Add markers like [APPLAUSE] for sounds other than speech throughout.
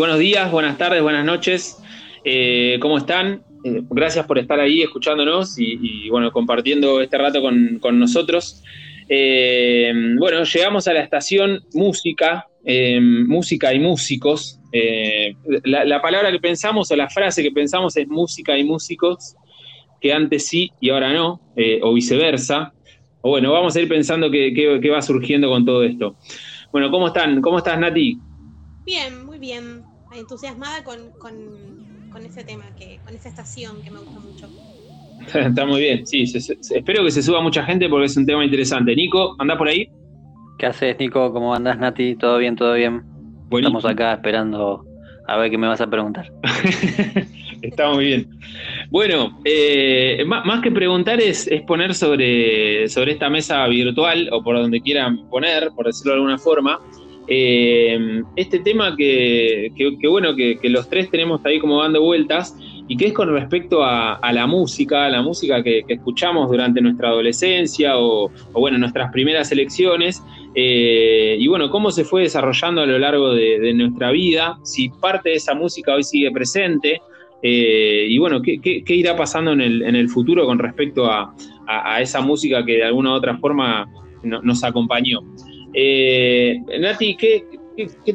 Buenos días, buenas tardes, buenas noches. Eh, ¿Cómo están? Eh, gracias por estar ahí escuchándonos y, bueno, compartiendo este rato con, nosotros. Eh, bueno, llegamos a la estación música, música y músicos. La, la, palabra que pensamos o la frase que pensamos es música y músicos, que antes sí y ahora no, o viceversa. O bueno, vamos a ir pensando qué, va surgiendo con todo esto. Bueno, ¿cómo están? ¿Cómo estás, Nati? Bien, muy bien. Entusiasmada con, ese tema, que, con esa estación que me gusta mucho. [LAUGHS] Está muy bien, sí. espero que se suba mucha gente porque es un tema interesante. Nico, ¿andás por ahí? ¿Qué haces, Nico? ¿Cómo andás, Nati? ¿Todo bien, todo bien? Estamos acá esperando a ver qué me vas a preguntar. [LAUGHS] Está muy bien. Bueno, eh, más, que preguntar es, poner sobre, sobre esta mesa virtual o por donde quieran poner, por decirlo de alguna forma, eh, este tema que, bueno, que, los tres tenemos ahí como dando vueltas y que es con respecto a, la música, la música que, escuchamos durante nuestra adolescencia o, bueno, nuestras primeras elecciones. Eh, y bueno, cómo se fue desarrollando a lo largo de, nuestra vida, si parte de esa música hoy sigue presente, eh, y bueno, ¿qué, irá pasando en el, futuro con respecto a, esa música que de alguna u otra forma nos acompañó? Eh, Nati, ¿qué,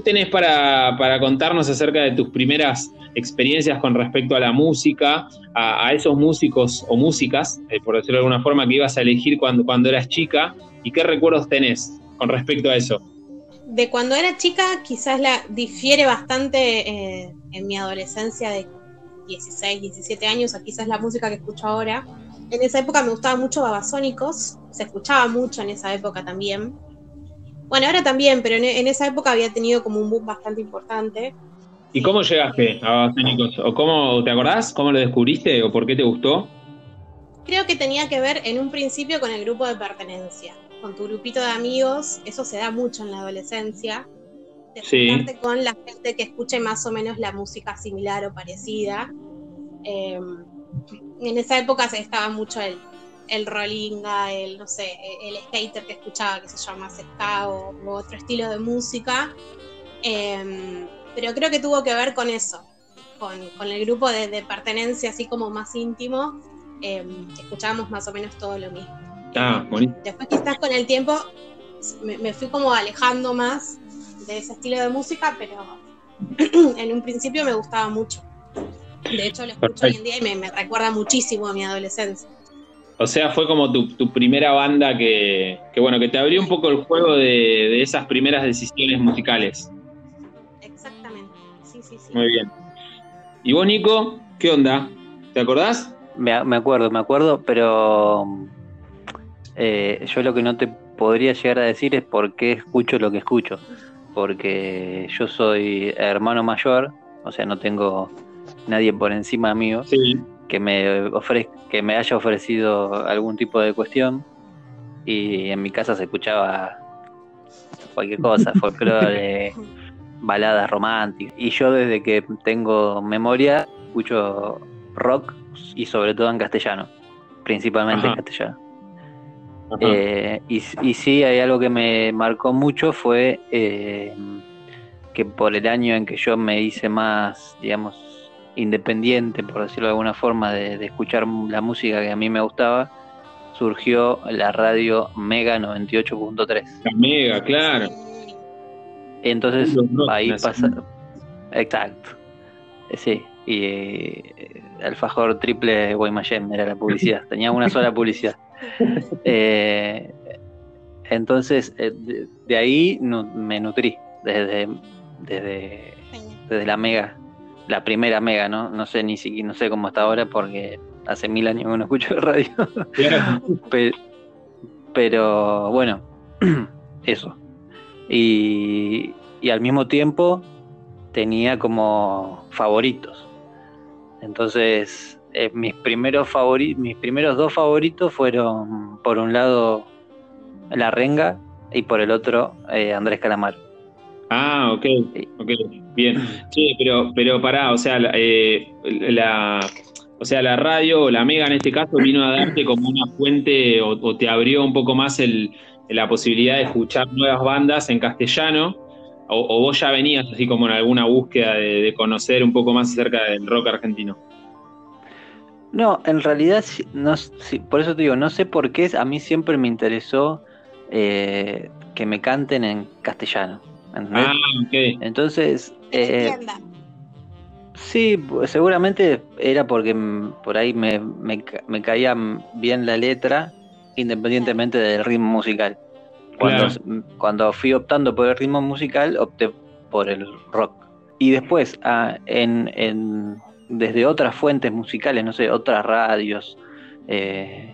tenés para, contarnos acerca de tus primeras experiencias con respecto a la música, a, esos músicos o músicas, eh, por decirlo de alguna forma, que ibas a elegir cuando, eras chica? ¿Y qué recuerdos tenés con respecto a eso? De cuando era chica, quizás la difiere bastante en mi adolescencia de 16, 17 años, a quizás la música que escucho ahora. En esa época me gustaba mucho Babasónicos, se escuchaba mucho en esa época también. Bueno, ahora también, pero en, esa época había tenido como un boom bastante importante. ¿Y cómo llegaste a Babasónicos? ¿O cómo, te acordás? ¿Cómo lo descubriste o por qué te gustó? Creo que tenía que ver en un principio con el grupo de pertenencia, con tu grupito de amigos, eso se da mucho en la adolescencia de con la gente que escuche más o menos la música similar o parecida. Em, en esa época se estaba mucho el, el rollinga, el, no sé, el skater que escuchaba, que se llama ska o, otro estilo de música. Em, pero creo que tuvo que ver con eso, con, el grupo de, pertenencia así como más íntimo, em, escuchábamos más o menos todo lo mismo. Ah, bonito. Después quizás con el tiempo me fui como alejando más de ese estilo de música, pero [CLEARS THROAT] en un principio me gustaba mucho. De hecho, lo escucho hoy en día y me, recuerda muchísimo a mi adolescencia. O sea, fue como tu, primera banda que, bueno, que te abrió un poco el juego de, esas primeras decisiones musicales. Exactamente, sí, sí, sí. Muy bien. ¿Y vos, Nico, qué onda? ¿Te acordás? Me, acuerdo, me acuerdo, pero eh, yo lo que no te podría llegar a decir es por qué escucho lo que escucho porque yo soy hermano mayor, o sea, no tengo nadie por encima mío que me que me haya ofrecido algún tipo de cuestión y en mi casa se escuchaba cualquier cosa, [LAUGHS] folclore, [LAUGHS] baladas románticas. Y yo desde que tengo memoria escucho rock y sobre todo en castellano, principalmente en castellano. Eh, y, y, sí, hay algo que me marcó mucho fue eh, que por el año en que yo me hice más, digamos, independiente, por decirlo de alguna forma, de, escuchar la música que a mí me gustaba, surgió la radio Mega 98.3. La Mega, claro. Entonces ahí pasa... Exacto. Sí, y Alfajor triple Guaymallén era la publicidad. [LAUGHS] Tenía una sola publicidad. Eh, entonces, eh, de, ahí me nutrí, desde, desde, desde la mega, la primera mega, ¿no? No sé ni siquiera, no sé cómo está ahora porque hace mil años que no escucho radio. [LAUGHS] pero, bueno, [CLEARS THROAT] eso. Y, y al mismo tiempo tenía como favoritos. Entonces, eh, mis primeros favoritos, mis primeros dos favoritos fueron por un lado La Renga y por el otro eh, Andrés Calamar. Ah, ok, ok, bien. Sí, pero, pero pará, o sea, eh, la, o sea, la radio o la mega en este caso vino a darte como una fuente o, te abrió un poco más el, la posibilidad de escuchar nuevas bandas en castellano, o, vos ya venías así como en alguna búsqueda de, conocer un poco más acerca del rock argentino. No, en realidad, no, por eso te digo, no sé por qué a mí siempre me interesó eh, que me canten en castellano. Ah, ok. Entonces, eh, sí, seguramente era porque por ahí me, me, me caía bien la letra, independientemente del ritmo musical. Cuando, cuando fui optando por el ritmo musical, opté por el rock. Y después, ah, en, desde otras fuentes musicales, no sé, otras radios, eh,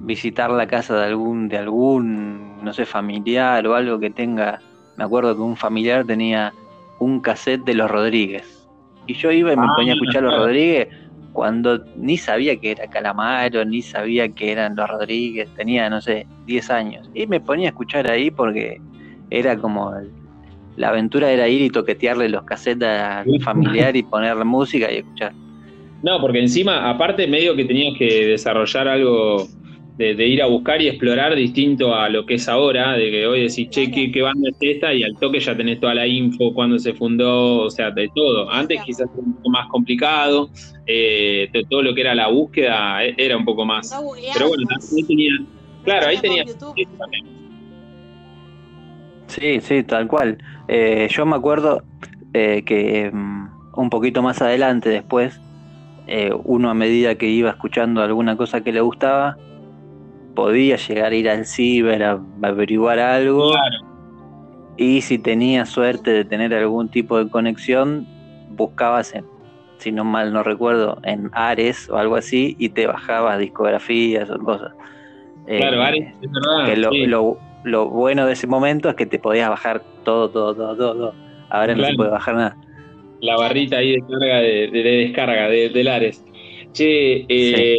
visitar la casa de algún, de algún, no sé, familiar o algo que tenga. Me acuerdo que un familiar tenía un cassette de los Rodríguez. Y yo iba y me ponía a ah, escuchar los Rodríguez cuando ni sabía que era Calamaro, ni sabía que eran los Rodríguez, tenía, no sé, 10 años. Y me ponía a escuchar ahí porque era como la aventura era ir y toquetearle los cassettes al familiar y ponerle música y escuchar. No, porque encima, aparte medio que tenías que desarrollar algo de, ir a buscar y explorar distinto a lo que es ahora, de que hoy decís, che, ¿qué, banda es esta? Y al toque ya tenés toda la info, cuándo se fundó, o sea, de todo. Antes quizás era un poco más complicado, eh, todo lo que era la búsqueda e, era un poco más. Pero bueno, ahí tenía, claro, ahí tenía... Sí, sí, tal cual. Eh, yo me acuerdo eh, que mm, un poquito más adelante, después, uno a medida que iba escuchando alguna cosa que le gustaba, podía llegar a ir al ciber a, averiguar algo. Y si tenía suerte de tener algún tipo de conexión, buscabas en, si no mal no recuerdo, en Ares o algo así y te bajabas discografías o cosas. Claro, eh, Ares, es verdad. lo, bueno de ese momento es que te podías bajar todo, todo, todo, todo. Ahora no se puede bajar nada. La barrita ahí de descarga de, descarga de, del Ares. Che, eh,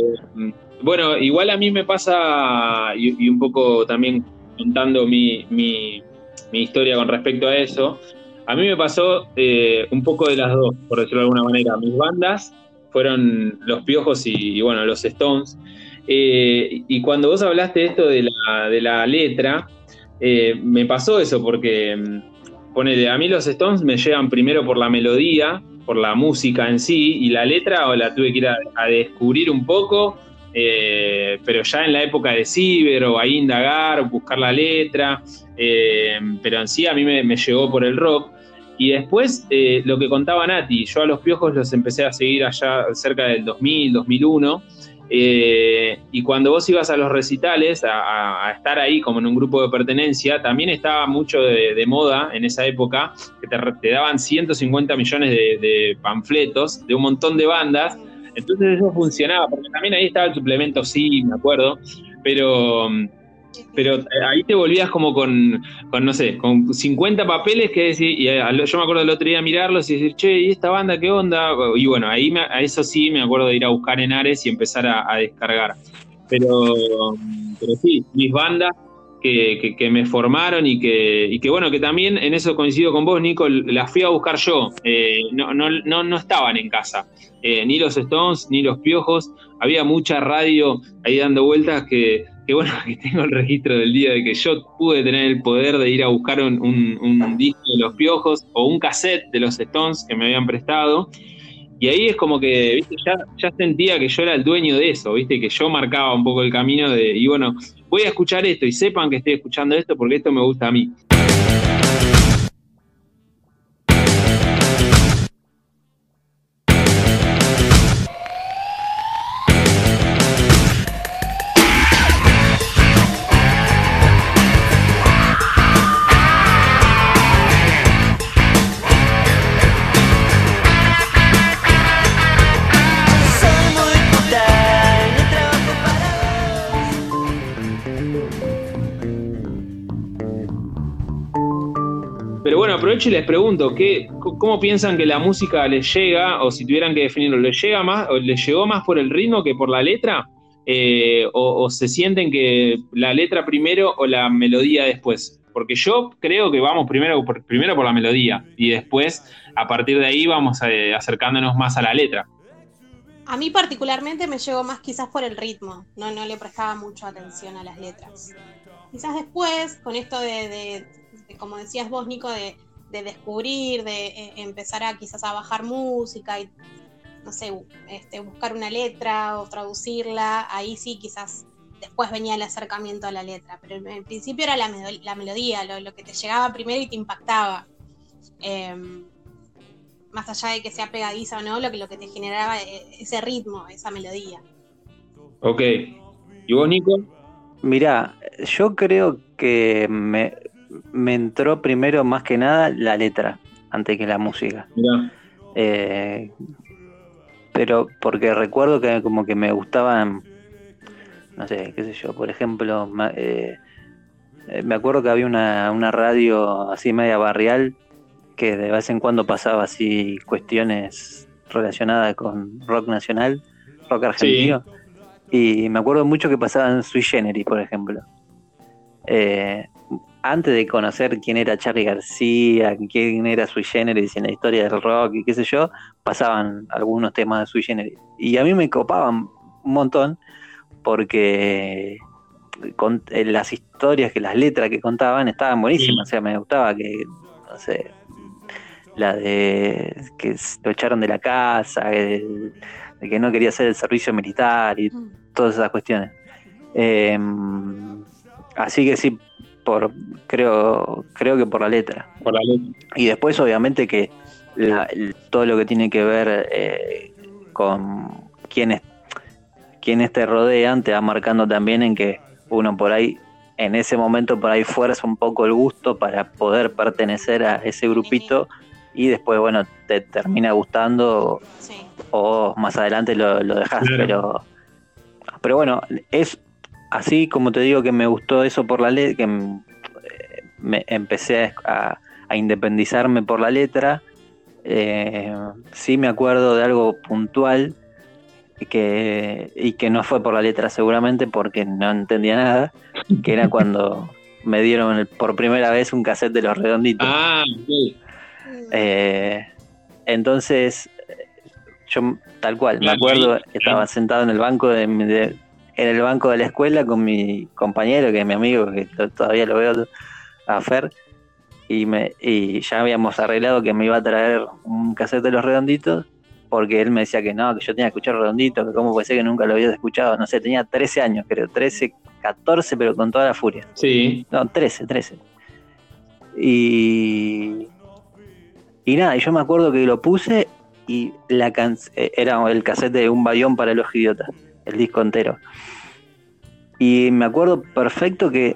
bueno, igual a mí me pasa, y, un poco también contando mi, mi, historia con respecto a eso, a mí me pasó eh, un poco de las dos, por decirlo de alguna manera. Mis bandas fueron Los Piojos y, bueno, Los Stones. Eh, y cuando vos hablaste esto de la, de la letra, eh, me pasó eso, porque mm, ponele, a mí los Stones me llegan primero por la melodía, por la música en sí, y la letra o la tuve que ir a descubrir un poco eh, pero ya en la época de Ciber o a indagar, buscar la letra, eh, pero en sí a mí me, llegó por el rock. Y después eh, lo que contaba Nati, yo a los piojos los empecé a seguir allá cerca del 2000, 2001. y cuando vos ibas a los recitales, a, estar ahí como en un grupo de pertenencia, también estaba mucho de, moda en esa época, que te, daban 150 millones de, panfletos de un montón de bandas, entonces eso funcionaba, porque también ahí estaba el suplemento, sí, me acuerdo, pero, pero eh, ahí te volvías como con, no sé, con 50 papeles que decir, y eh, yo me acuerdo el otro día mirarlos y decir, che, ¿y esta banda qué onda? Y bueno, ahí a eso sí me acuerdo de ir a buscar en Ares y empezar a, descargar. Pero, pero sí, mis bandas que, que, me formaron y que, y que, bueno, que también en eso coincido con vos, Nico, las fui a buscar yo, eh, no, no, no, no, estaban en casa. Eh, ni los Stones, ni los Piojos. Había mucha radio ahí dando vueltas que, bueno, [LAUGHS] que tengo el registro del día de que yo pude tener el poder de ir a buscar un, un, disco de los Piojos o un cassette de los Stones que me habían prestado. Y ahí es como que, viste, ya, ya sentía que yo era el dueño de eso, viste, que yo marcaba un poco el camino de, y bueno, voy a escuchar esto y sepan que estoy escuchando esto porque esto me gusta a mí. Y les pregunto, ¿qué, ¿cómo piensan que la música les llega, o si tuvieran que definirlo, ¿les llega más, o les llegó más por el ritmo que por la letra? Eh, o, se sienten que la letra primero o la melodía después? Porque yo creo que vamos primero por, primero por la melodía y después, a partir de ahí, vamos eh, acercándonos más a la letra. A mí particularmente me llegó más quizás por el ritmo, no, no le prestaba mucho atención a las letras. Quizás después, con esto de, como decías vos, Nico, de, descubrir, de eh, empezar a quizás a bajar música y, no sé, este, buscar una letra o traducirla, ahí sí quizás después venía el acercamiento a la letra, pero en, principio era la, la melodía, lo, que te llegaba primero y te impactaba. Em, más allá de que sea pegadiza o no, lo que, lo que te generaba eh, ese ritmo, esa melodía. Ok. ¿Y vos, Nico? Mirá, yo creo que me, entró primero más que nada la letra, antes que la música. Mirá. Eh, pero porque recuerdo que como que me gustaban, no sé, qué sé yo, por ejemplo, eh, me acuerdo que había una, una radio así media barrial que de vez en cuando pasaba así cuestiones relacionadas con rock nacional, rock argentino. Y me acuerdo mucho que pasaban Sui Generis, por ejemplo. Eh, antes de conocer quién era Charlie García, quién era Sui Generis en la historia del rock y qué sé yo, pasaban algunos temas de Sui Generis. Y a mí me copaban un montón porque con, eh, las historias, que las letras que contaban estaban buenísimas. O sea, me gustaba que, no sé, la de que lo echaron de la casa, de, que no quería hacer el servicio militar y mm. todas esas cuestiones. Em, así que sí, por creo creo que por la letra. Por la letra. Y después obviamente que todo lo que tiene que ver eh, con quienes, quienes te rodean te va marcando también en que uno por ahí en ese momento por ahí fuerza un poco el gusto para poder pertenecer a ese grupito y después, bueno, te termina gustando o más adelante lo, lo dejas, pero, pero bueno, es así como te digo que me gustó eso por la letra, que eh, me empecé a, independizarme por la letra, eh, sí me acuerdo de algo puntual que, y que no fue por la letra seguramente porque no entendía nada, que era cuando [LAUGHS] me dieron por primera vez un cassette de los redonditos. Ah, eh, entonces, yo tal cual, me acuerdo, estaba sentado en el banco de, en el banco de la escuela con mi compañero, que es mi amigo, que todavía lo veo a Fer, y, me, y ya habíamos arreglado que me iba a traer un cassette de los redonditos, porque él me decía que no, que yo tenía que escuchar redonditos, que cómo puede ser que nunca lo había escuchado, no sé, tenía 13 años, creo, 13, 14, pero con toda la furia. Sí. No, 13, 13. Y y nada, yo me acuerdo que lo puse y la eh, era el cassette de Un Bayón para los Idiotas, el disco entero. Y me acuerdo perfecto que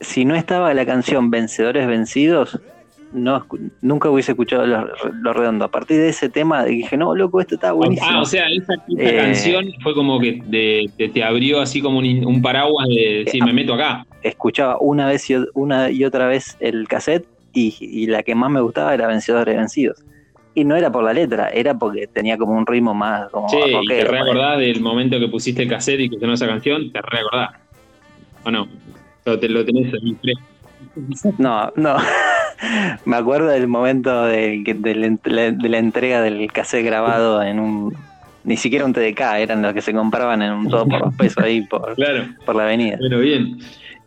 si no estaba la canción Vencedores Vencidos, no, nunca hubiese escuchado Lo Redondo. A partir de ese tema dije, no, loco, esto está buenísimo. Ah, o sea, esa, eh, canción fue como que te, abrió así como un, paraguas de decir, me meto acá. Escuchaba una vez y, una y otra vez el cassette y, la que más me gustaba era Vencedores Vencidos. Y no era por la letra, era porque tenía como un ritmo más como Sí, te recordás del momento que pusiste el cassette y que sonó esa canción, te recordás. ¿O no? Lo, te, lo tenés ahí No, no. [LAUGHS] me acuerdo del momento de, de, la, entrega del cassette grabado en un ni siquiera un TDK, eran los que se compraban en un todo por los pesos ahí por, por la avenida. Bueno, bien.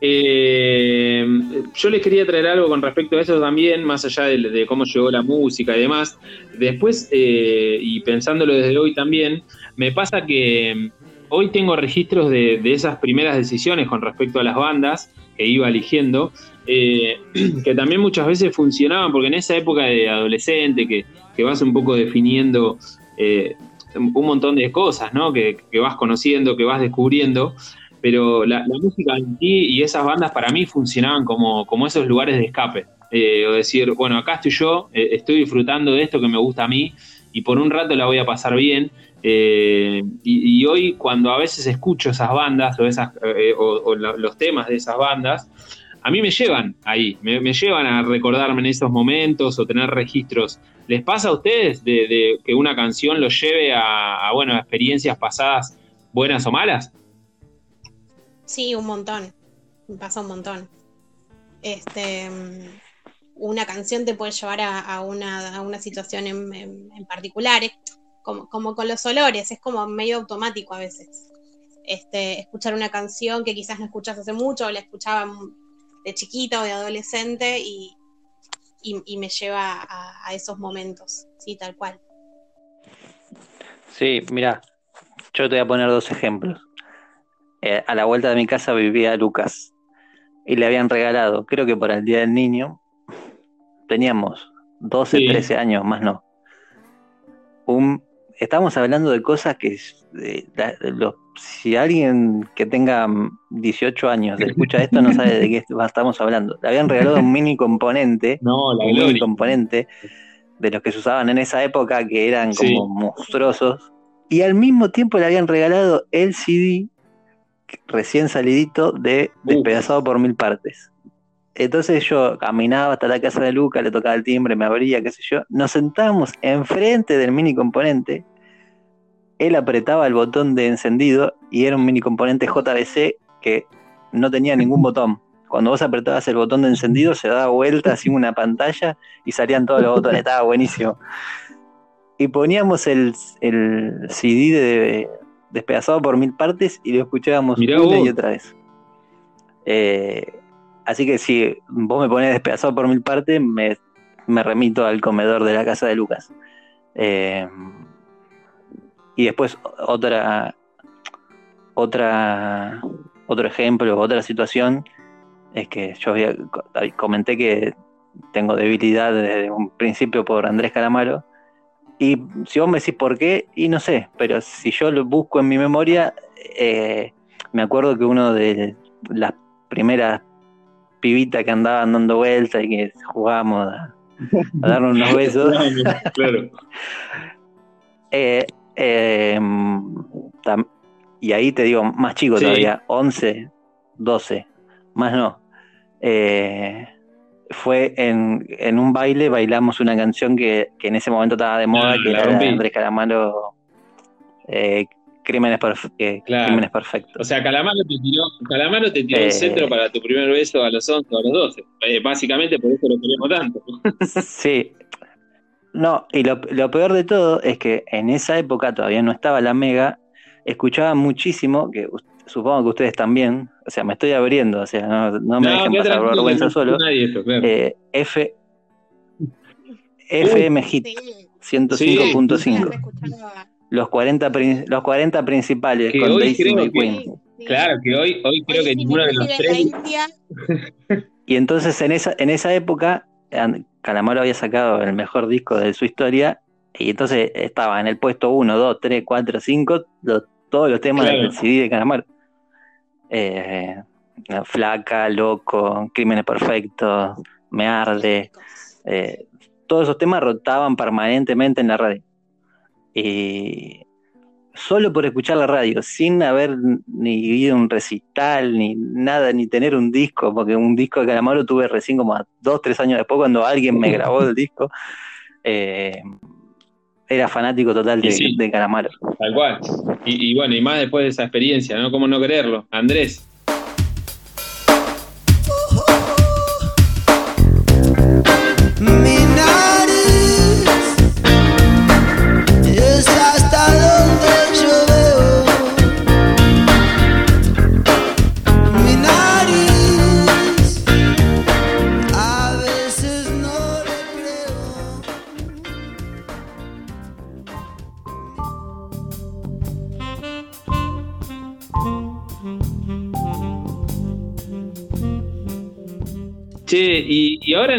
Eh, yo les quería traer algo con respecto a eso también, más allá de, cómo llegó la música y demás. Después, eh, y pensándolo desde hoy también, me pasa que hoy tengo registros de, esas primeras decisiones con respecto a las bandas que iba eligiendo, eh, [CLEARS THROAT] que también muchas veces funcionaban, porque en esa época de adolescente, que, vas un poco definiendo un montón de cosas, ¿no? Que vas conociendo, que vas descubriendo pero la, música en ti y esas bandas para mí funcionaban como, como esos lugares de escape. Eh, o decir, bueno, acá estoy yo, eh, estoy disfrutando de esto que me gusta a mí y por un rato la voy a pasar bien. Eh, y, hoy cuando a veces escucho esas bandas o, esas, o, los temas de esas bandas, a mí me llevan ahí, me, llevan a recordarme en esos momentos o tener registros. ¿Les pasa a ustedes de, que una canción los lleve a, a, bueno, a experiencias pasadas buenas o malas? Sí, un montón. Pasa un montón. Este, una canción te puede llevar a, una, situación en, particular, como, con los olores, es como medio automático a veces. este, escuchar una canción que quizás no escuchas hace mucho o la escuchaba de chiquita o de adolescente y, me lleva a, esos momentos, sí, tal cual. Sí, mira, yo te voy a poner dos ejemplos. Eh, a la vuelta de mi casa vivía Lucas y le habían regalado, creo que para el Día del Niño, teníamos 12, 13 años, más no. Un, estamos hablando de cosas que si alguien que tenga 18 años escucha esto no sabe de qué estamos hablando. Le habían regalado un mini componente, [LAUGHS] un mini componente de los que se usaban en esa época que eran como monstruosos. Y al mismo tiempo le habían regalado el CD recién salidito de Despedazado por Mil Partes. Entonces yo caminaba hasta la casa de Luca, le tocaba el timbre, me abría, qué sé yo. Nos sentábamos enfrente del mini componente. Él apretaba el botón de encendido y era un mini componente JBC que no tenía ningún [LAUGHS] botón. Cuando vos apretabas el botón de encendido se daba vuelta así una pantalla y salían todos los botones. Estaba buenísimo. Y poníamos el, el CD de, despedazado por mil partes y lo escuchábamos una y otra vez. Eh, así que si vos me pones despedazado por mil partes, me, remito al comedor de la casa de Lucas. Eh, y después otra, otra, otro ejemplo, otra situación, es que yo comenté que tengo debilidad desde un principio por Andrés Calamaro y si vos me decís por qué, y no sé, pero si yo lo busco en mi memoria, eh, me acuerdo que uno de las primeras pibitas que andaban dando vueltas y que jugábamos a, darnos unos [LAUGHS] besos. claro. [LAUGHS] Eh, em, y ahí te digo, más chico todavía, 11, 12, más no. Eh, fue en, un baile, bailamos una canción que, en ese momento estaba de moda, ah, que era de Andrés Calamaro, eh, Crímenes, eh, Crímenes Perfectos. O sea, Calamaro te tiró, Calamaro te tiró el centro para tu primer beso a los 11 o a los 12. básicamente por eso lo queremos tanto. [LAUGHS] sí. No, y lo, lo peor de todo es que en esa época todavía no estaba la Mega, escuchaba muchísimo, que supongo que ustedes también, o sea, me estoy abriendo, o sea, no, me dejen pasar vergüenza solo. Eh, F, FM Hit 105.5. Los 40, los 40 principales con Daisy y Queen. Claro, que hoy, hoy creo que ninguno de los tres. [LAUGHS] y entonces en esa, en esa época, Calamaro había sacado el mejor disco de su historia, y entonces estaba en el puesto 1, 2, 3, 4, 5, todos los temas del CD de Calamaro. Eh, Flaca, Loco, Crímenes Perfectos, Me Arde. Eh, todos esos temas rotaban permanentemente en la radio. Y solo por escuchar la radio, sin haber ni ido un recital, ni nada, ni tener un disco, porque un disco de Calamaro tuve recién como a dos, tres años después cuando alguien me [LAUGHS] grabó el disco. Eh, era fanático total de, de Calamaro. Tal cual. Y, bueno, y más después de esa experiencia, ¿no? ¿Cómo no quererlo? Andrés.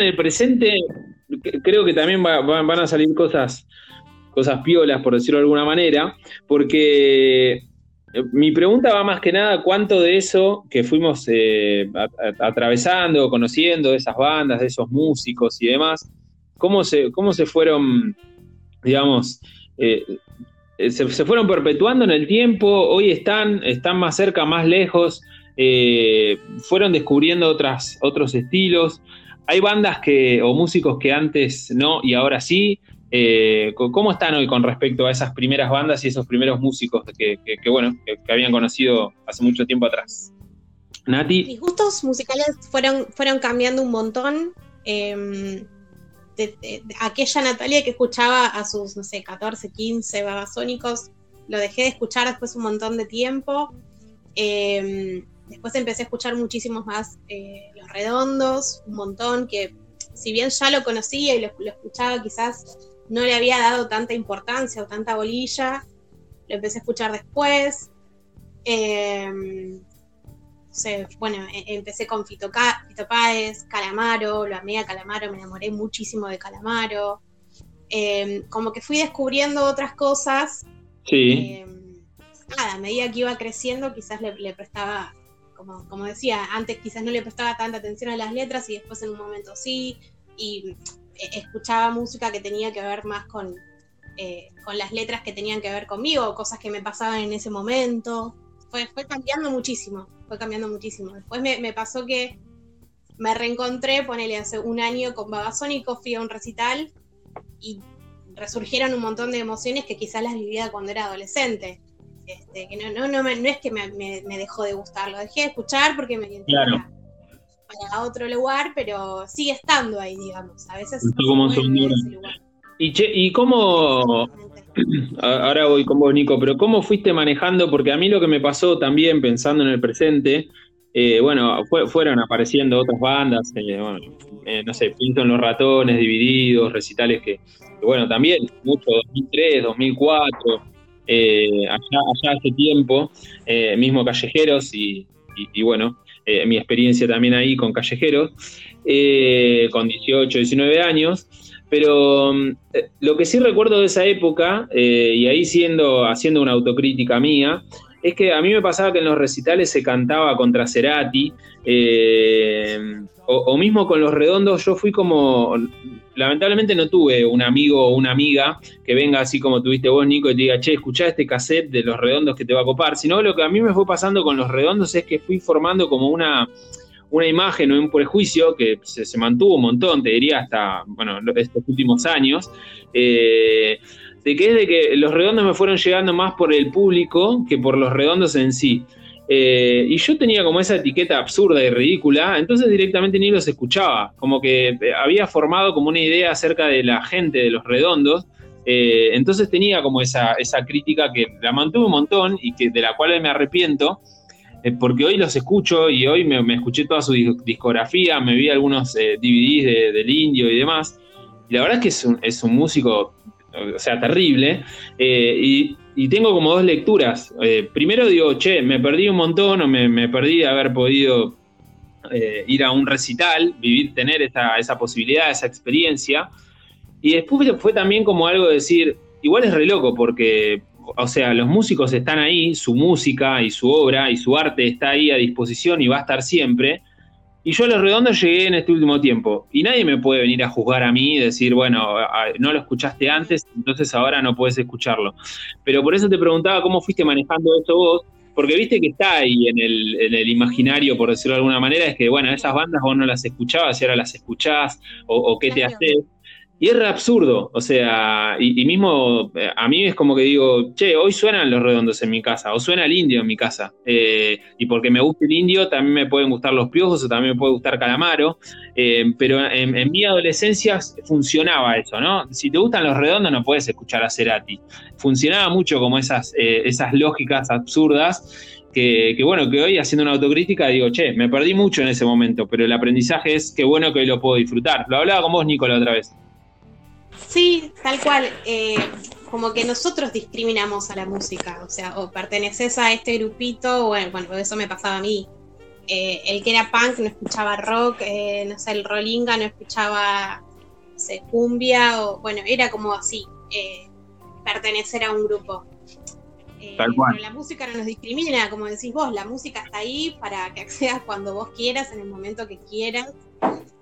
El presente creo que también van a salir cosas, cosas piolas, por decirlo de alguna manera, porque eh, mi pregunta va más que nada cuánto de eso que fuimos eh, atravesando, conociendo, de esas bandas, de esos músicos y demás, cómo se, cómo se fueron, digamos, eh, se, fueron perpetuando en el tiempo, hoy están, están más cerca, más lejos, fueron descubriendo otras, otros estilos. Hay bandas que, o músicos que antes no y ahora sí. Eh, ¿Cómo están hoy con respecto a esas primeras bandas y esos primeros músicos que, bueno, que, habían conocido hace mucho tiempo atrás? Nati. Mis gustos musicales fueron, fueron cambiando un montón. Em, aquella Natalia que escuchaba a sus, no sé, 14, 15 babasónicos, lo dejé de escuchar después un montón de tiempo Em, después empecé a escuchar muchísimos más eh, Los Redondos, un montón, que si bien ya lo conocía y lo, escuchaba, quizás no le había dado tanta importancia o tanta bolilla, lo empecé a escuchar después. Em, bueno, e, empecé con Fito, Páez, Calamaro, lo amé a Calamaro, me enamoré muchísimo de Calamaro. Em, como que fui descubriendo otras cosas. Sí. Em, nada, a medida que iba creciendo, quizás le, prestaba, como, decía, antes quizás no le prestaba tanta atención a las letras y después en un momento sí. Y e, escuchaba música que tenía que ver más con, eh, con las letras que tenían que ver conmigo, cosas que me pasaban en ese momento. Fue, fue cambiando muchísimo fue cambiando muchísimo. Después me, pasó que me reencontré, ponele hace un año con Babasónico, fui a un recital y resurgieron un montón de emociones que quizás las vivía cuando era adolescente. Este, que no, no, no, no, es que me, dejó de gustar, lo dejé de escuchar porque me claro. para, otro lugar, pero sigue estando ahí, digamos. A veces como y, che, ¿Y cómo, [CLEARS THROAT] ahora voy con vos, Nico, pero ¿cómo fuiste manejando? Porque a mí lo que me pasó también, pensando en el presente, eh, bueno, fueron apareciendo otras bandas, eh, eh, no sé, Pinto en los Ratones, Divididos, recitales que, bueno, también, mucho 2003, 2004, allá, allá hace tiempo, mismo Callejeros y, bueno, mi experiencia también ahí con Callejeros, con 18, 19 años. Pero mm, eh, lo que sí recuerdo de esa época, eh, y ahí siendo, haciendo una autocrítica mía, es que a mí me pasaba que en los recitales se cantaba contra Cerati, eh, o, mismo con los redondos, yo fui como, lamentablemente no tuve un amigo o una amiga que venga así como tuviste vos, Nico, y te diga, che, escuchá este cassette de los redondos que te va a copar, sino lo que a mí me fue pasando con los redondos es que fui formando como una una imagen o un prejuicio que se, mantuvo un montón, te diría hasta, bueno, estos últimos años, eh, de que es de que los redondos me fueron llegando más por el público que por los redondos en sí. Eh, y yo tenía como esa etiqueta absurda y ridícula, entonces directamente ni los escuchaba, como que eh, había formado como una idea acerca de la gente de los redondos, entonces tenía como esa, esa crítica que la mantuve un montón y que de la cual me arrepiento, eh, porque hoy los escucho y hoy me, escuché toda su discografía, me vi algunos eh, DVDs del indio y demás. Y la verdad es que es un músico, o sea, terrible. Eh, y, tengo como dos lecturas. primero digo, che, me perdí un montón o me, perdí de haber podido ir a un recital, vivir, tener esa, esa posibilidad, esa experiencia. Y después fue también como algo de decir, igual es re loco porque o sea, los músicos están ahí, su música y su obra y su arte está ahí a disposición y va a estar siempre. Y yo a Los Redondos llegué en este último tiempo. Y nadie me puede venir a juzgar a mí y decir, bueno, no lo escuchaste antes, entonces ahora no puedes escucharlo. Pero por eso te preguntaba cómo fuiste manejando esto vos, porque viste que está ahí en el, en el imaginario, por decirlo de alguna manera, es que, bueno, esas bandas vos no las escuchabas y ahora las escuchás, o, o qué te haces. Y es absurdo, o sea, y, mismo eh, a mí es como que digo, che, hoy suenan los redondos en mi casa, o suena el indio en mi casa. Eh, y porque me gusta el indio, también me pueden gustar los piojos, o también me puede gustar calamaro. Eh, pero en, mi adolescencia funcionaba eso, ¿no? Si te gustan los redondos, no puedes escuchar a Cerati. Funcionaba mucho como esas, esas lógicas absurdas. Que, que, bueno, que hoy haciendo una autocrítica digo, che, me perdí mucho en ese momento, pero el aprendizaje es que bueno que hoy lo puedo disfrutar. Lo hablaba con vos, Nico, la otra vez. Sí, tal cual. Eh, como que nosotros discriminamos a la música, o sea, o perteneces a este grupito, bueno, bueno eso me pasaba a mí. Eh, el que era punk no escuchaba rock, eh, no sé, el rollinga no escuchaba no cumbia, o bueno, era como así, pertenecer a un grupo. Tal cual. Pero la música no nos discrimina, como decís vos, la música está ahí para que accedas [LAUGHS] cuando vos quieras, en el momento que quieras.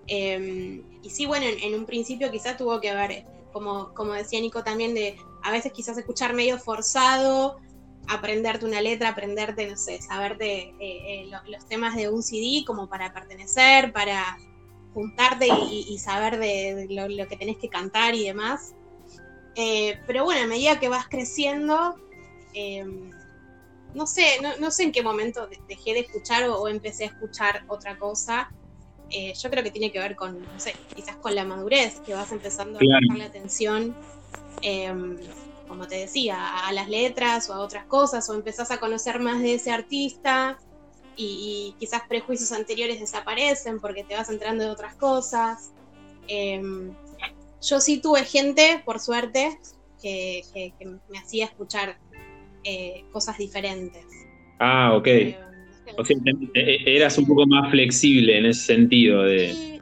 Em, y sí, bueno, en, un principio quizás tuvo que ver, como, como decía Nico también, de a veces quizás escuchar medio forzado, aprenderte una letra, aprenderte, no sé, saberte eh, eh, los temas de un CD como para pertenecer, para juntarte y, saber de, lo, que tenés que cantar y demás. Eh, pero bueno, a medida que vas creciendo, em, no sé, no, sé en qué momento dejé de escuchar o empecé a escuchar otra cosa. Eh, yo creo que tiene que ver con, no sé, quizás con la madurez, que vas empezando a prestarle atención, em, como te decía, a las letras o a otras cosas, o empezás a conocer más de ese artista y, quizás prejuicios anteriores desaparecen porque te vas entrando de otras cosas. Em, yo sí tuve gente, por suerte, que, me hacía escuchar eh, cosas diferentes. Ah, ok. Eh, o sea, eras un poco más flexible en ese sentido de...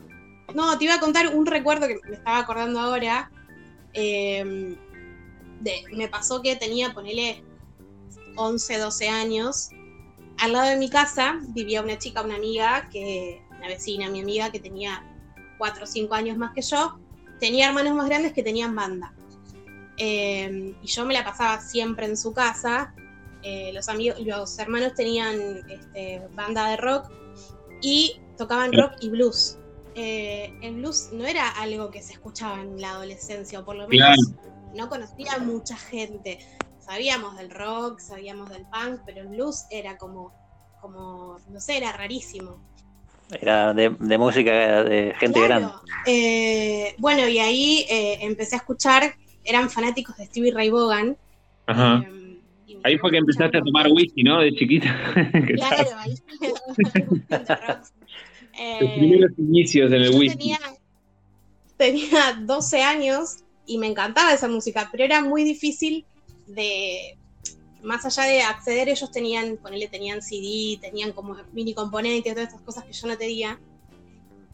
No, te iba a contar un recuerdo que me estaba acordando ahora. De, me pasó que tenía, ponele, 11, 12 años. Al lado de mi casa vivía una chica, una amiga, que, una vecina, mi amiga, que tenía 4 o 5 años más que yo. Tenía hermanos más grandes que tenían banda. Em, y yo me la pasaba siempre en su casa. Eh, los, amigos, los hermanos tenían este, banda de rock y tocaban rock y blues. Eh, el blues no era algo que se escuchaba en la adolescencia, o por lo menos no conocía mucha gente. Sabíamos del rock, sabíamos del punk, pero el blues era como, como no sé, era rarísimo. Era de, música de gente grande. Eh, bueno, y ahí empecé a escuchar eran fanáticos de Stevie Ray Vaughan. Ajá. Eh, ahí fue que empezaste a tomar whisky, ¿no? De chiquita. [LAUGHS] claro, ahí eh, Los primeros inicios en el whisky. Tenía, tenía 12 años y me encantaba esa música, pero era muy difícil de, más allá de acceder, ellos tenían, ponele, tenían CD, tenían como mini componentes, todas estas cosas que yo no tenía,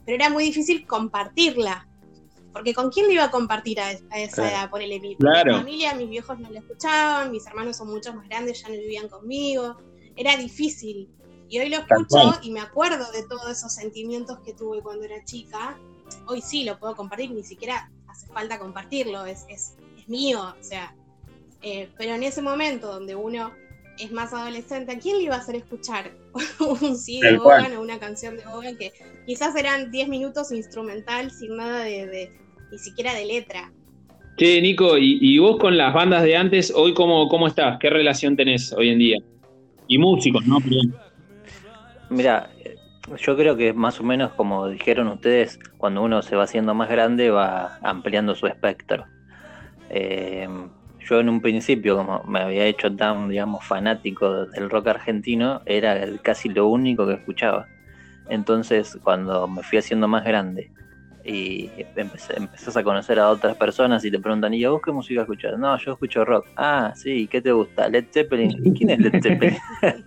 pero era muy difícil compartirla porque ¿con quién le iba a compartir a, esa edad? Ponele mi, familia, mis viejos no le escuchaban, mis hermanos son muchos más grandes, ya no vivían conmigo. Era difícil. Y hoy lo escucho y me acuerdo de todos esos sentimientos que tuve cuando era chica. Hoy sí lo puedo compartir, ni siquiera hace falta compartirlo, es, es, mío. O sea, eh, pero en ese momento donde uno es más adolescente, ¿a quién le iba a hacer escuchar [LAUGHS] un CD de Bogan o una canción de Bogan que quizás eran 10 minutos instrumental sin nada de, ni siquiera de letra. Che, Nico, ¿y, vos con las bandas de antes, hoy cómo, cómo estás? ¿Qué relación tenés hoy en día? Y músicos, ¿no? Mira, yo creo que más o menos como dijeron ustedes, cuando uno se va haciendo más grande va ampliando su espectro. Eh, yo en un principio, como me había hecho tan, digamos, fanático del rock argentino, era casi lo único que escuchaba. Entonces, cuando me fui haciendo más grande y empezás a conocer a otras personas y te preguntan, ¿y a vos qué música escuchas? No, yo escucho rock. Ah, sí, ¿qué te gusta? Led Zeppelin. ¿Y quién es Led [LAUGHS] Zeppelin? [LAUGHS]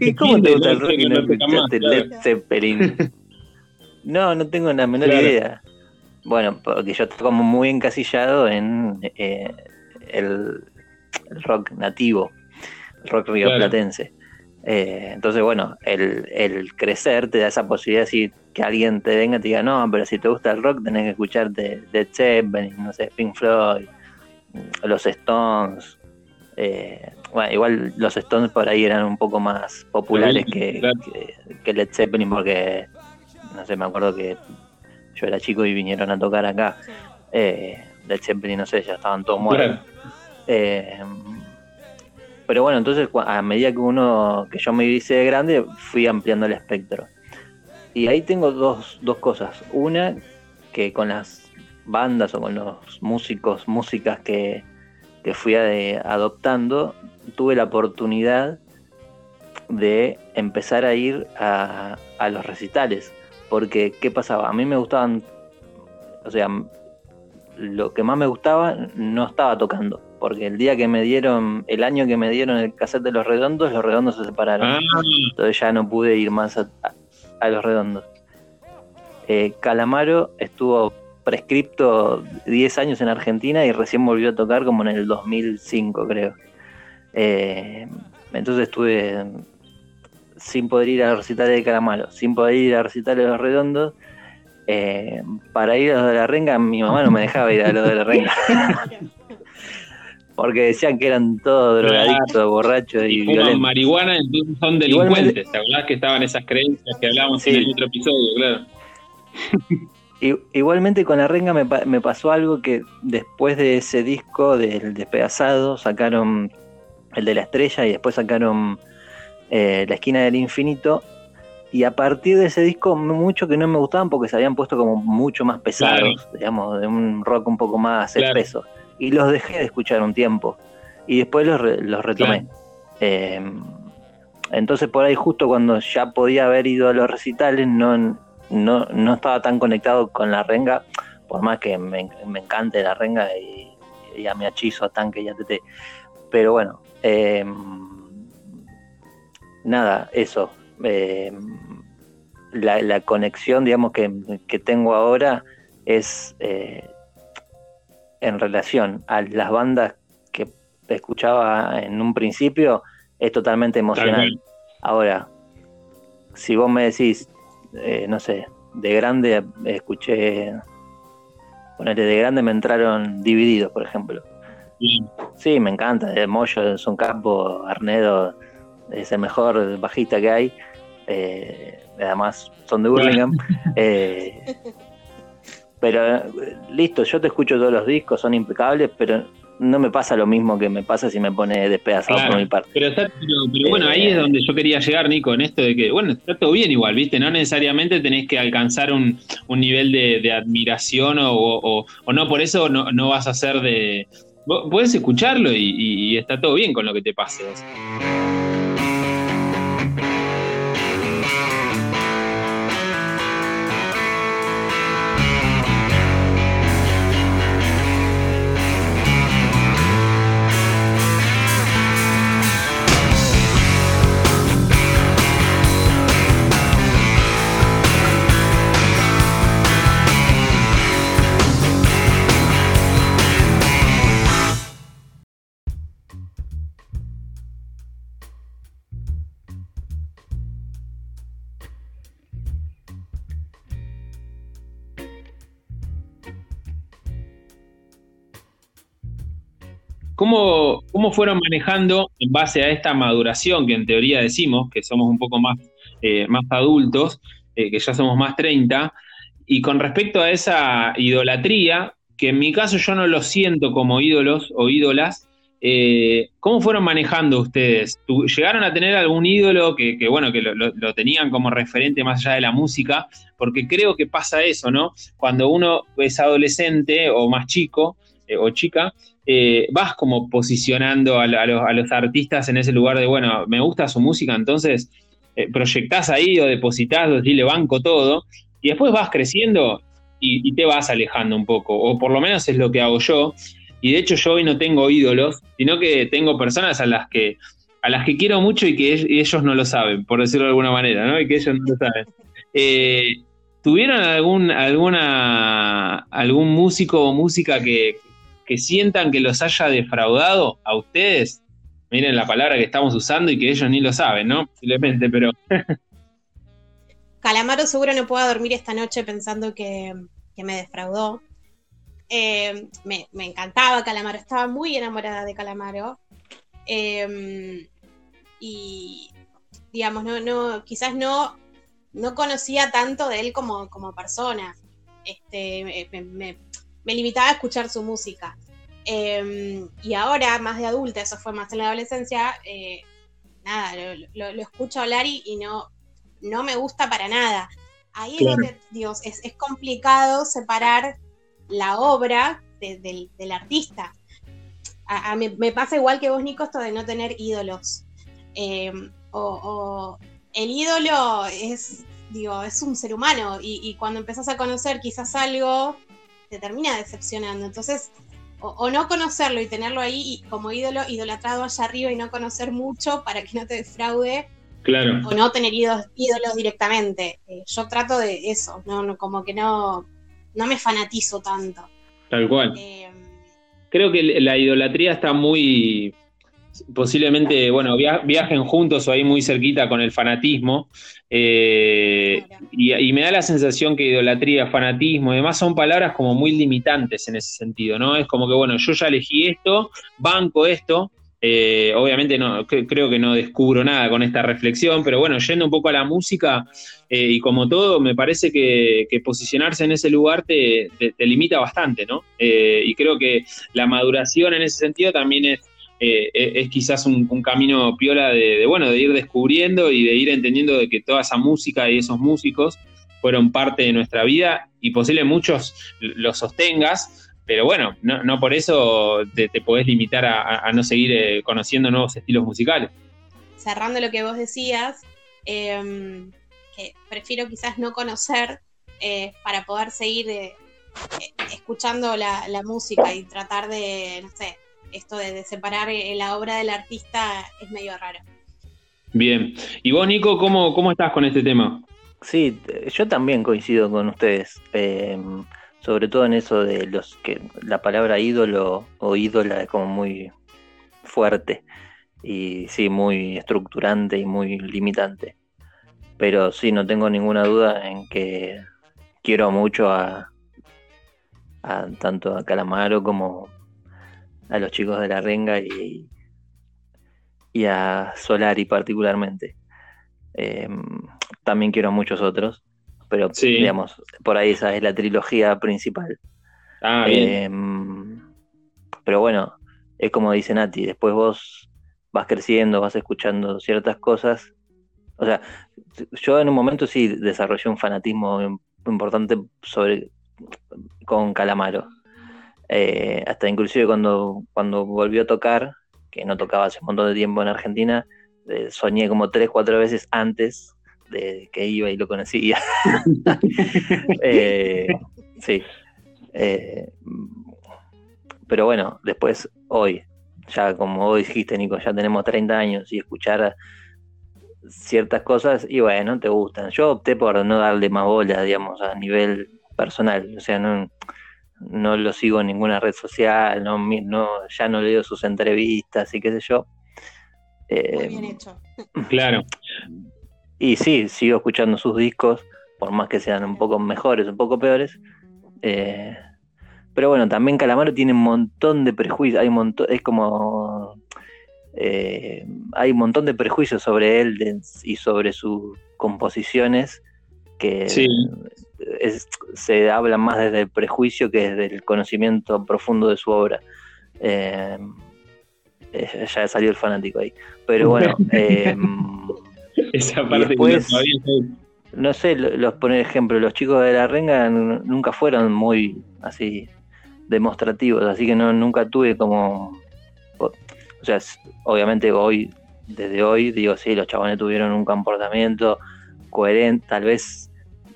¿Y cómo te gusta el rock y no escuchaste Led Zeppelin? [LAUGHS] No, no tengo la menor idea. Bueno, porque yo estoy como muy encasillado en eh, el, rock nativo, el rock rioplatense. Eh, entonces, bueno, el, el, crecer te da esa posibilidad de decir que alguien te venga y te diga, no, pero si te gusta el rock tenés que escucharte Led Zeppelin, no sé, Pink Floyd, los Stones. Eh, bueno, igual los Stones por ahí eran un poco más populares que, que, Led Zeppelin porque, no sé, me acuerdo que yo era chico y vinieron a tocar acá. Eh, Led Zeppelin, no sé, ya estaban todos muertos. Eh, pero bueno, entonces a medida que uno, que yo me hice de grande, fui ampliando el espectro. Y ahí tengo dos, dos cosas. Una, que con las bandas o con los músicos, músicas que, que fui adoptando, tuve la oportunidad de empezar a ir a, a los recitales. Porque, ¿qué pasaba? A mí me gustaban, o sea, lo que más me gustaba no estaba tocando porque el día que me dieron, el año que me dieron el cassette de los redondos, los redondos se separaron. Ah. Entonces ya no pude ir más a, los redondos. Eh, Calamaro estuvo prescripto 10 años en Argentina y recién volvió a tocar como en el 2005, creo. Eh, entonces estuve sin poder ir a recitar de Calamaro, sin poder ir a recitar de los redondos. Eh, para ir a los de la renga, mi mamá no me dejaba ir a los de la renga. [LAUGHS] porque decían que eran todos drogadictos, borrachos y violentos. marihuana, entonces son delincuentes. ¿Te acordás que estaban esas creencias que hablábamos en el otro episodio? Claro. [LAUGHS] Igualmente con la renga me, pasó algo que después de ese disco del despedazado sacaron el de la estrella y después sacaron eh, la esquina del infinito y a partir de ese disco mucho que no me gustaban porque se habían puesto como mucho más pesados, digamos, de un rock un poco más espeso y los dejé de escuchar un tiempo y después los, los retomé. Em, entonces por ahí justo cuando ya podía haber ido a los recitales no, no, no estaba tan conectado con la renga, por más que me, encante la renga y, ya me achizo a tanque y a TT. Pero bueno, em, nada, eso. Em, la, conexión, digamos, que, tengo ahora es eh, en relación a las bandas que escuchaba en un principio, es totalmente emocional. Ahora, si vos me decís, eh, no sé, de grande escuché, ponete, de grande me entraron divididos, por ejemplo. Sí, me encanta, de Moyo es un campo, Arnedo es el mejor bajista que hay. Eh, además son de Burlingame. [LAUGHS] Eh, pero listo, yo te escucho todos los discos, son impecables, pero no me pasa lo mismo que me pasa si me pone despedazado por mi parte. Pero, bueno, ahí es eh, donde yo quería llegar, Nico, en esto de que, bueno, está todo bien igual, ¿viste? No necesariamente tenés que alcanzar un, nivel de, admiración o, no, por eso no, vas a ser de... Puedes escucharlo y, está todo bien con lo que te pase. ¿Cómo, ¿Cómo fueron manejando en base a esta maduración que en teoría decimos, que somos un poco más, eh, más adultos, eh, que ya somos más 30, y con respecto a esa idolatría, que en mi caso yo no lo siento como ídolos o ídolas, eh, ¿cómo fueron manejando ustedes? ¿Llegaron a tener algún ídolo que, bueno, que lo, lo, tenían como referente más allá de la música? Porque creo que pasa eso, ¿no? Cuando uno es adolescente o más chico o chica, eh, vas como posicionando a, los, artistas en ese lugar de, bueno, me gusta su música, entonces eh, proyectás ahí o depositas, o le banco todo, y después vas creciendo y, te vas alejando un poco, o por lo menos es lo que hago yo, y de hecho yo hoy no tengo ídolos, sino que tengo personas a las que a las que quiero mucho y que ellos no lo saben, por decirlo de alguna manera, ¿no? Y que ellos no lo saben. Eh, ¿Tuvieron algún, alguna, algún músico o música que, que sientan que los haya defraudado a ustedes, miren la palabra que estamos usando y que ellos ni lo saben, ¿no? Posiblemente, pero... [LAUGHS] Calamaro seguro no pueda dormir esta noche pensando que, me defraudó. Eh, me, encantaba Calamaro, estaba muy enamorada de Calamaro. Em, y digamos, no, no, quizás no, no conocía tanto de él como, como persona. Este, me, me limitaba a escuchar su música. Em, y ahora, más de adulta, eso fue más en la adolescencia, eh, nada, lo, escucho hablar y, no, no me gusta para nada. Ahí es donde, Dios, es, complicado separar la obra del, artista. A, me pasa igual que vos, Nico, esto de no tener ídolos. Em, o, el ídolo es, digo, es un ser humano y, y cuando empezás a conocer quizás algo te termina decepcionando. Entonces, o, no conocerlo y tenerlo ahí como ídolo, idolatrado allá arriba y no conocer mucho para que no te defraude. Claro. O no tener ídolos, directamente. Eh, yo trato de eso, no, como que no, no me fanatizo tanto. Tal cual. Eh, Creo que la idolatría está muy, posiblemente, bueno, viajen juntos o ahí muy cerquita con el fanatismo. Eh, y, me da la sensación que idolatría, fanatismo y demás son palabras como muy limitantes en ese sentido, ¿no? Es como que, bueno, yo ya elegí esto, banco esto. Eh, obviamente no, creo que no descubro nada con esta reflexión, pero bueno, yendo un poco a la música eh, y como todo, me parece que, posicionarse en ese lugar te, te limita bastante, ¿no? y creo que la maduración en ese sentido también es eh, es quizás un, camino piola de, bueno, de ir descubriendo y de ir entendiendo de que toda esa música y esos músicos fueron parte de nuestra vida y posible muchos los sostengas, pero bueno, no, por eso te, podés limitar a, no seguir eh, conociendo nuevos estilos musicales. Cerrando lo que vos decías, em, que prefiero quizás no conocer eh, para poder seguir eh, escuchando la, música y tratar de, no sé, esto de, separar la obra del artista es medio raro. Bien. ¿Y vos, Nico, cómo, cómo estás con este tema? Sí, yo también coincido con ustedes. Em, sobre todo en eso de los que la palabra ídolo o ídola es como muy fuerte y sí, muy estructurante y muy limitante. Pero sí, no tengo ninguna duda en que quiero mucho a, tanto a Calamaro como a los chicos de la Renga y, y a Solari particularmente. Em, también quiero a muchos otros, pero digamos, por ahí esa es la trilogía principal. Ah, em, pero bueno, es como dice Nati, después vos vas creciendo, vas escuchando ciertas cosas. O sea, yo en un momento sí desarrollé un fanatismo importante sobre con Calamaro. Eh, hasta inclusive cuando, cuando volvió a tocar, que no tocaba hace un montón de tiempo en Argentina, eh, soñé como tres, cuatro veces antes de que iba y lo conocía. [LAUGHS] Eh, sí. Eh, pero bueno, después hoy, ya como vos dijiste, Nico, ya tenemos 30 años y escuchar ciertas cosas y bueno, te gustan. Yo opté por no darle más bola, digamos, a nivel personal. O sea, no, no lo sigo en ninguna red social, no, no, ya no leo sus entrevistas y qué sé yo. Muy bien hecho. [LAUGHS] Claro. Y sí, sigo escuchando sus discos, por más que sean un poco mejores, un poco peores. Eh, pero bueno, también Calamaro tiene un montón de prejuicios, hay un montón, es como... Eh, hay un montón de prejuicios sobre él y sobre sus composiciones que se habla más desde el prejuicio que desde el conocimiento profundo de su obra. Eh, ya salió el fanático ahí. Pero [LAUGHS] bueno, Esa parte no sé, los poner ejemplo, los chicos de la renga nunca fueron muy así demostrativos, así que no nunca tuve como o sea, obviamente hoy desde hoy digo, sí, los chabones tuvieron un comportamiento coherente, tal vez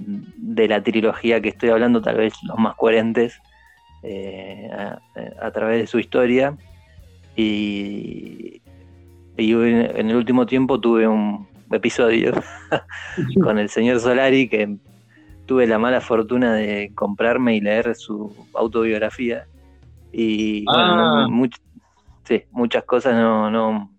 de la trilogía que estoy hablando, tal vez los más coherentes eh, a, través de su historia. Y, y en el último tiempo tuve un, episodio [LAUGHS] con el señor Solari que tuve la mala fortuna de comprarme y leer su autobiografía y bueno, ah. sí, muchas cosas no, no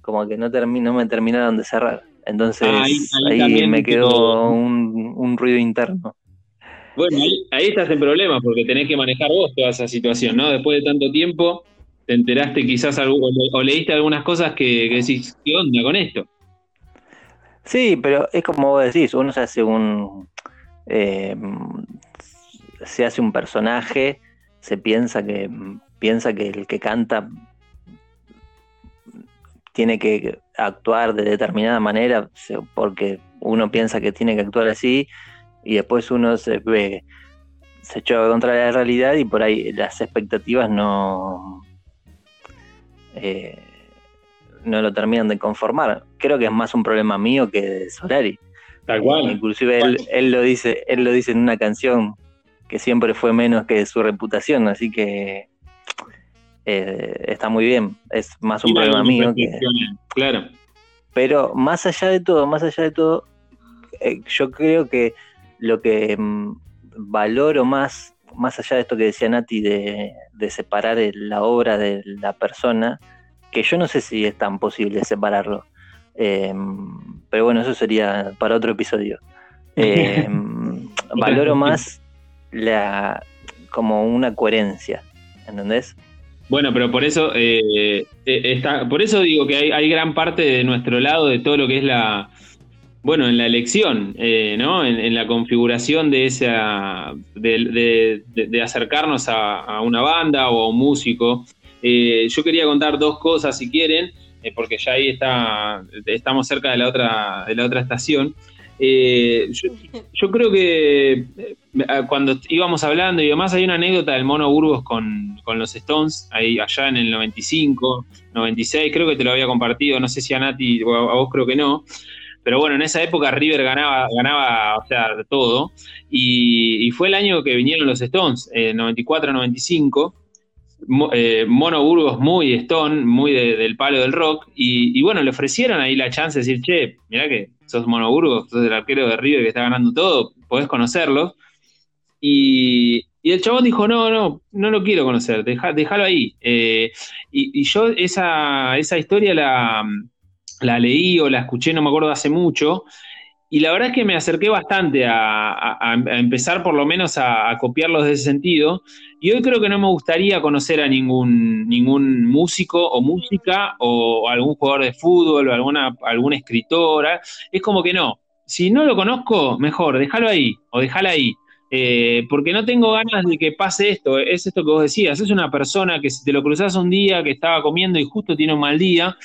como que no, no me terminaron de cerrar. Entonces ah, ahí, me quedó un, ruido interno. Bueno, ahí, estás en problema porque tenés que manejar vos toda esa situación, ¿no? Después de tanto tiempo, te enteraste quizás algo, o, leíste algunas cosas que, que decís, ¿qué onda con esto? Sí, pero es como vos decís, uno se hace un. Eh, se hace un personaje, se piensa que. piensa que el que canta tiene que actuar de determinada manera porque uno piensa que tiene que actuar así y después uno se ve se choca contra la realidad y por ahí las expectativas no eh, no lo terminan de conformar. Creo que es más un problema mío que de Solari. Tal cual. Inclusive él, lo dice, él lo dice en una canción que siempre fue menos que su reputación, así que eh, está muy bien. Es más un problema mío que. Claro. Pero más allá de todo, más allá de todo, eh, yo creo que lo que mm, valoro más, más allá de esto que decía Nati, de, de separar la obra de la persona, que yo no sé si es tan posible separarlo. Em, pero bueno, eso sería para otro episodio. Em, [LAUGHS] valoro más la como una coherencia, ¿entendés? Bueno, pero por eso eh, eh, por eso digo que hay, gran parte de nuestro lado de todo lo que es la, bueno, en la elección, eh, ¿no? En, la configuración de esa, de, acercarnos a, una banda o a un músico. Yo quería contar dos cosas si quieren, porque ya ahí está, estamos cerca de la otra, de la otra estación. Yo, creo que cuando íbamos hablando y demás, hay una anécdota del Mono Burgos con, los Stones, ahí allá en el 95, 96, creo que te lo había compartido, no sé si a Nati o a, vos creo que no. Pero bueno, en esa época River ganaba, ganaba o sea, todo. Y, fue el año que vinieron los Stones, 94-95. Eh, Mono Burgos muy Stone, muy del palo del rock. Y, y, bueno, le ofrecieron ahí la chance de decir, che, mirá que sos Monoburgo, sos el arquero de River que está ganando todo, podés conocerlo. Y, el chabón dijo, no, no, no lo quiero conocer, déjalo ahí. Eh, y, yo esa, esa historia la, la, leí o la escuché, no me acuerdo, hace mucho, y la verdad es que me acerqué bastante a, empezar por lo menos a, copiarlos de ese sentido. Y hoy creo que no me gustaría conocer a ningún, ningún músico o música o algún jugador de fútbol o alguna, alguna escritora. Es como que no. Si no lo conozco, mejor, déjalo ahí o déjala ahí. Eh, porque no tengo ganas de que pase esto. Es esto que vos decías. Es una persona que si te lo cruzas un día que estaba comiendo y justo tiene un mal día,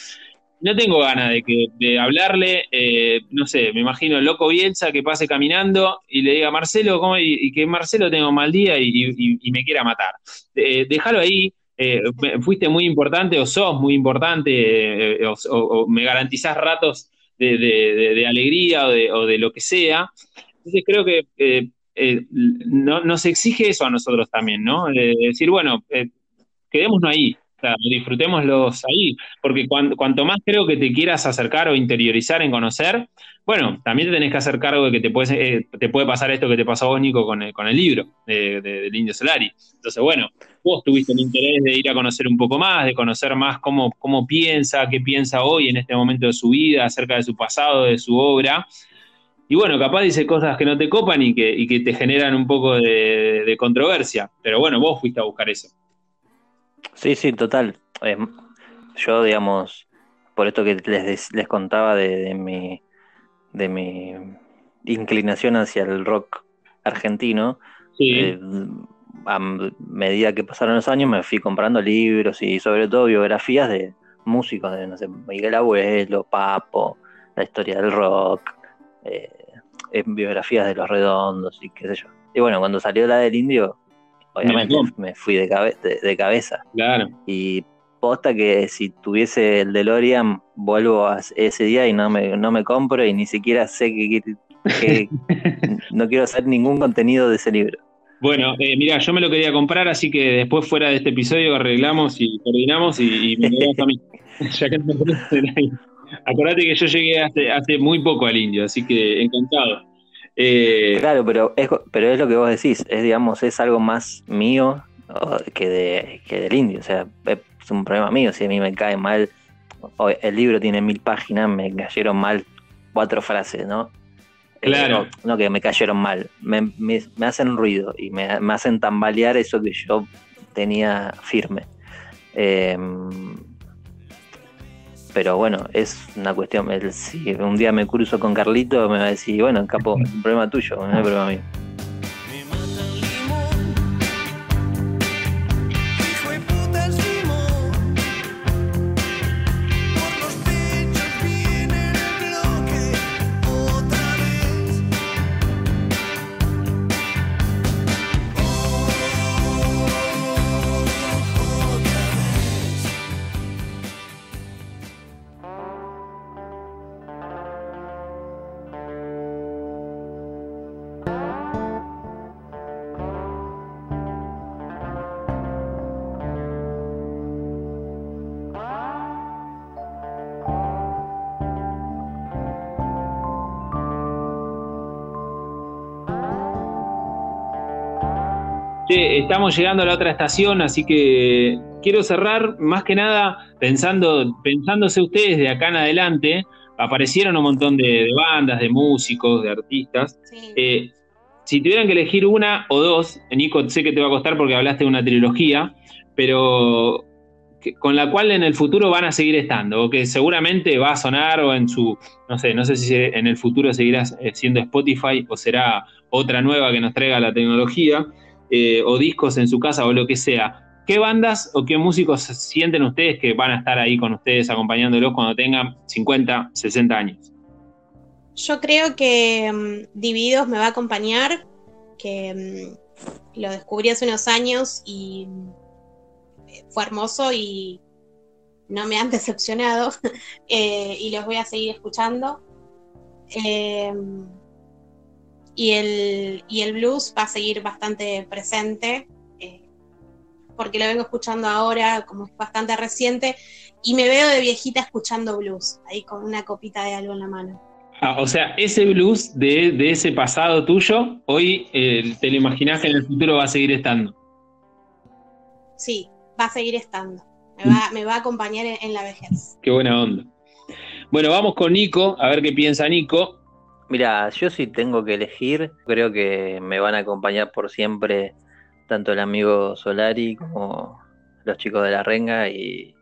no tengo ganas de, que, hablarle, eh, no sé, me imagino loco Bielsa que pase caminando y le diga Marcelo, ¿cómo? Y, que Marcelo tenga un mal día y, me quiera matar. Déjalo ahí, eh, fuiste muy importante o sos muy importante o, me garantizás ratos de, alegría o, de, lo que sea. Entonces creo que no, nos exige eso a nosotros también, ¿no? decir, bueno, quedémonos ahí, disfrutémoslos ahí, porque cuanto más creo que te quieras acercar o interiorizar en conocer, bueno, también te tenés que hacer cargo de que eh, te puede pasar esto que te pasó a vos, Nico, con el, con el libro de, del Indio Solari. Entonces, bueno, vos tuviste el interés de ir a conocer un poco más, de conocer más cómo, cómo piensa, qué piensa hoy en este momento de su vida, acerca de su pasado, de su obra. Y bueno, capaz dice cosas que no te copan y que, y que te generan un poco de controversia, pero bueno, vos fuiste a buscar eso. Sí, sí, total. Eh, yo, digamos, por esto que les, les contaba de, mi, de mi inclinación hacia el rock argentino, eh, a medida que pasaron los años me fui comprando libros y sobre todo biografías de músicos, de no sé, Miguel Abuelo, Papo, la historia del rock, eh, biografías de los redondos y qué sé yo. Y bueno, cuando salió la del indio, obviamente me fui de, de, cabeza. Claro. Y posta que si tuviese el DeLorean, vuelvo a ese día y no me, no me compro y ni siquiera sé que, [LAUGHS] no quiero hacer ningún contenido de ese libro. Bueno, eh, mira, yo me lo quería comprar, así que después fuera de este episodio arreglamos y coordinamos y, me lo a mí. [LAUGHS] [LAUGHS] ya que Acordate que yo llegué hace, hace muy poco al indio, así que encantado. Eh, claro, pero es, pero es lo que vos decís, es digamos, es algo más mío que, de, que del indio, o sea, es un problema mío, si a mí me cae mal, el libro tiene mil páginas, me cayeron mal cuatro frases, ¿no? Eh, claro. no, que me cayeron mal, me, hacen ruido y me, hacen tambalear eso que yo tenía firme. Eh, pero bueno, es una cuestión. si un día me cruzo con Carlito, me va a decir, bueno, capo, es [LAUGHS] un problema tuyo, no es problema mío. Estamos llegando a la otra estación, así que quiero cerrar más que nada pensando, pensándose ustedes de acá en adelante. Aparecieron un montón de, bandas, de músicos, de artistas. Eh, si tuvieran que elegir una o dos, Nico, sé que te va a costar porque hablaste de una trilogía, pero con la cual en el futuro van a seguir estando, o que seguramente va a sonar o en su, no sé, no sé si en el futuro seguirá siendo Spotify o será otra nueva que nos traiga la tecnología. Eh, o discos en su casa o lo que sea, ¿qué bandas o qué músicos sienten ustedes que van a estar ahí con ustedes acompañándolos cuando tengan 50, 60 años? Yo creo que mm, Divididos me va a acompañar que mm, lo descubrí hace unos años y eh, fue hermoso y no me han [LAUGHS] decepcionado [LAUGHS] eh, y los voy a seguir escuchando. Em, y, el, y el blues va a seguir bastante presente eh, porque lo vengo escuchando ahora, como es bastante reciente, y me veo de viejita escuchando blues, ahí con una copita de algo en la mano. Ah, o sea, ese blues de, ese pasado tuyo, hoy eh, te lo imaginás que en el futuro va a seguir estando. Sí, va a seguir estando. Me va, a acompañar en, la vejez. Qué buena onda. Bueno, vamos con Nico, a ver qué piensa Nico. Mira, yo sí tengo que elegir, creo que me van a acompañar por siempre tanto el amigo Solari como los chicos de la Renga y,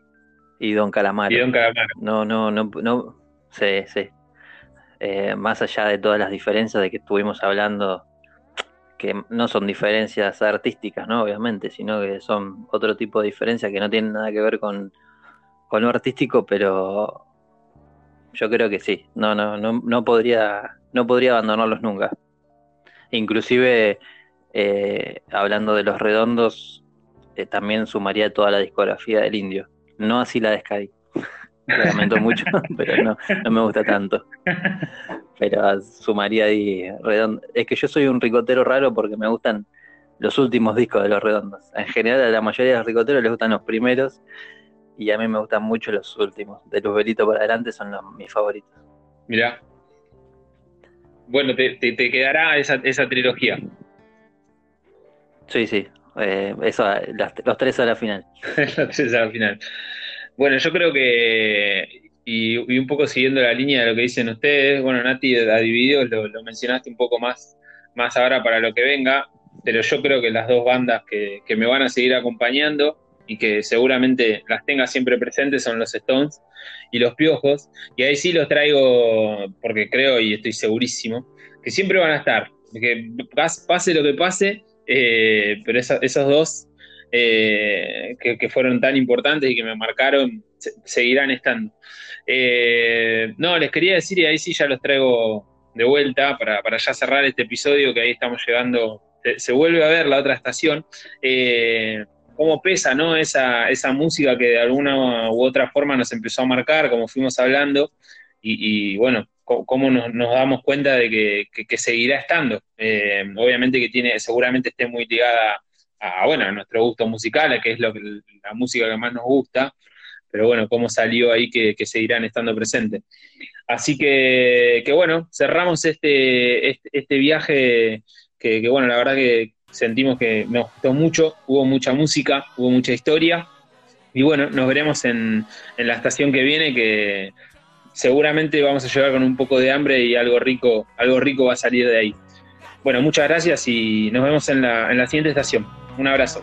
Don Calamar. Y Don Calamar. No, no, no, no, sí, sí. Eh, más allá de todas las diferencias de que estuvimos hablando que no son diferencias artísticas, ¿no? Obviamente, sino que son otro tipo de diferencias que no tienen nada que ver con, lo artístico, pero yo creo que sí. No, no, no, no podría, no podría abandonarlos nunca. Inclusive, eh, hablando de los redondos, eh, también sumaría toda la discografía del indio. No así la de Scadi. [LAUGHS] lamento mucho, [LAUGHS] pero no, no me gusta tanto pero sumaría ahí redondo. Es que yo soy un ricotero raro porque me gustan los últimos discos de los redondos. En general a la mayoría de los ricoteros les gustan los primeros y a mí me gustan mucho los últimos. De los velitos para adelante son los, mis favoritos. Mirá. Bueno, te, quedará esa, esa, trilogía. Sí, sí. Eh, eso, los tres a la final. [LAUGHS] los tres a la final. Bueno, yo creo que y, un poco siguiendo la línea de lo que dicen ustedes, bueno, Nati, a Divididos lo, mencionaste un poco más, más ahora para lo que venga, pero yo creo que las dos bandas que, me van a seguir acompañando y que seguramente las tenga siempre presentes son los Stones y los Piojos, y ahí sí los traigo porque creo y estoy segurísimo que siempre van a estar, que pase lo que pase, eh, pero esos dos eh, que, fueron tan importantes y que me marcaron seguirán estando. Eh, no, les quería decir, y ahí sí ya los traigo de vuelta para, ya cerrar este episodio, que ahí estamos llegando, se, vuelve a ver la otra estación, cómo pesa ¿no? esa, esa música que de alguna u otra forma nos empezó a marcar, como fuimos hablando, y, bueno, cómo nos, damos cuenta de que, seguirá estando. Eh, obviamente que tiene, seguramente esté muy ligada a, bueno, a nuestro gusto musical, que es lo que, la música que más nos gusta, pero bueno, cómo salió ahí que, seguirán estando presentes. Así que, bueno, cerramos este, este, este viaje que, bueno, la verdad que sentimos que nos gustó mucho, hubo mucha música, hubo mucha historia, y bueno, nos veremos en, la estación que viene, que seguramente vamos a llegar con un poco de hambre y algo rico, algo rico va a salir de ahí. Bueno, muchas gracias y nos vemos en la, en la siguiente estación. Un abrazo.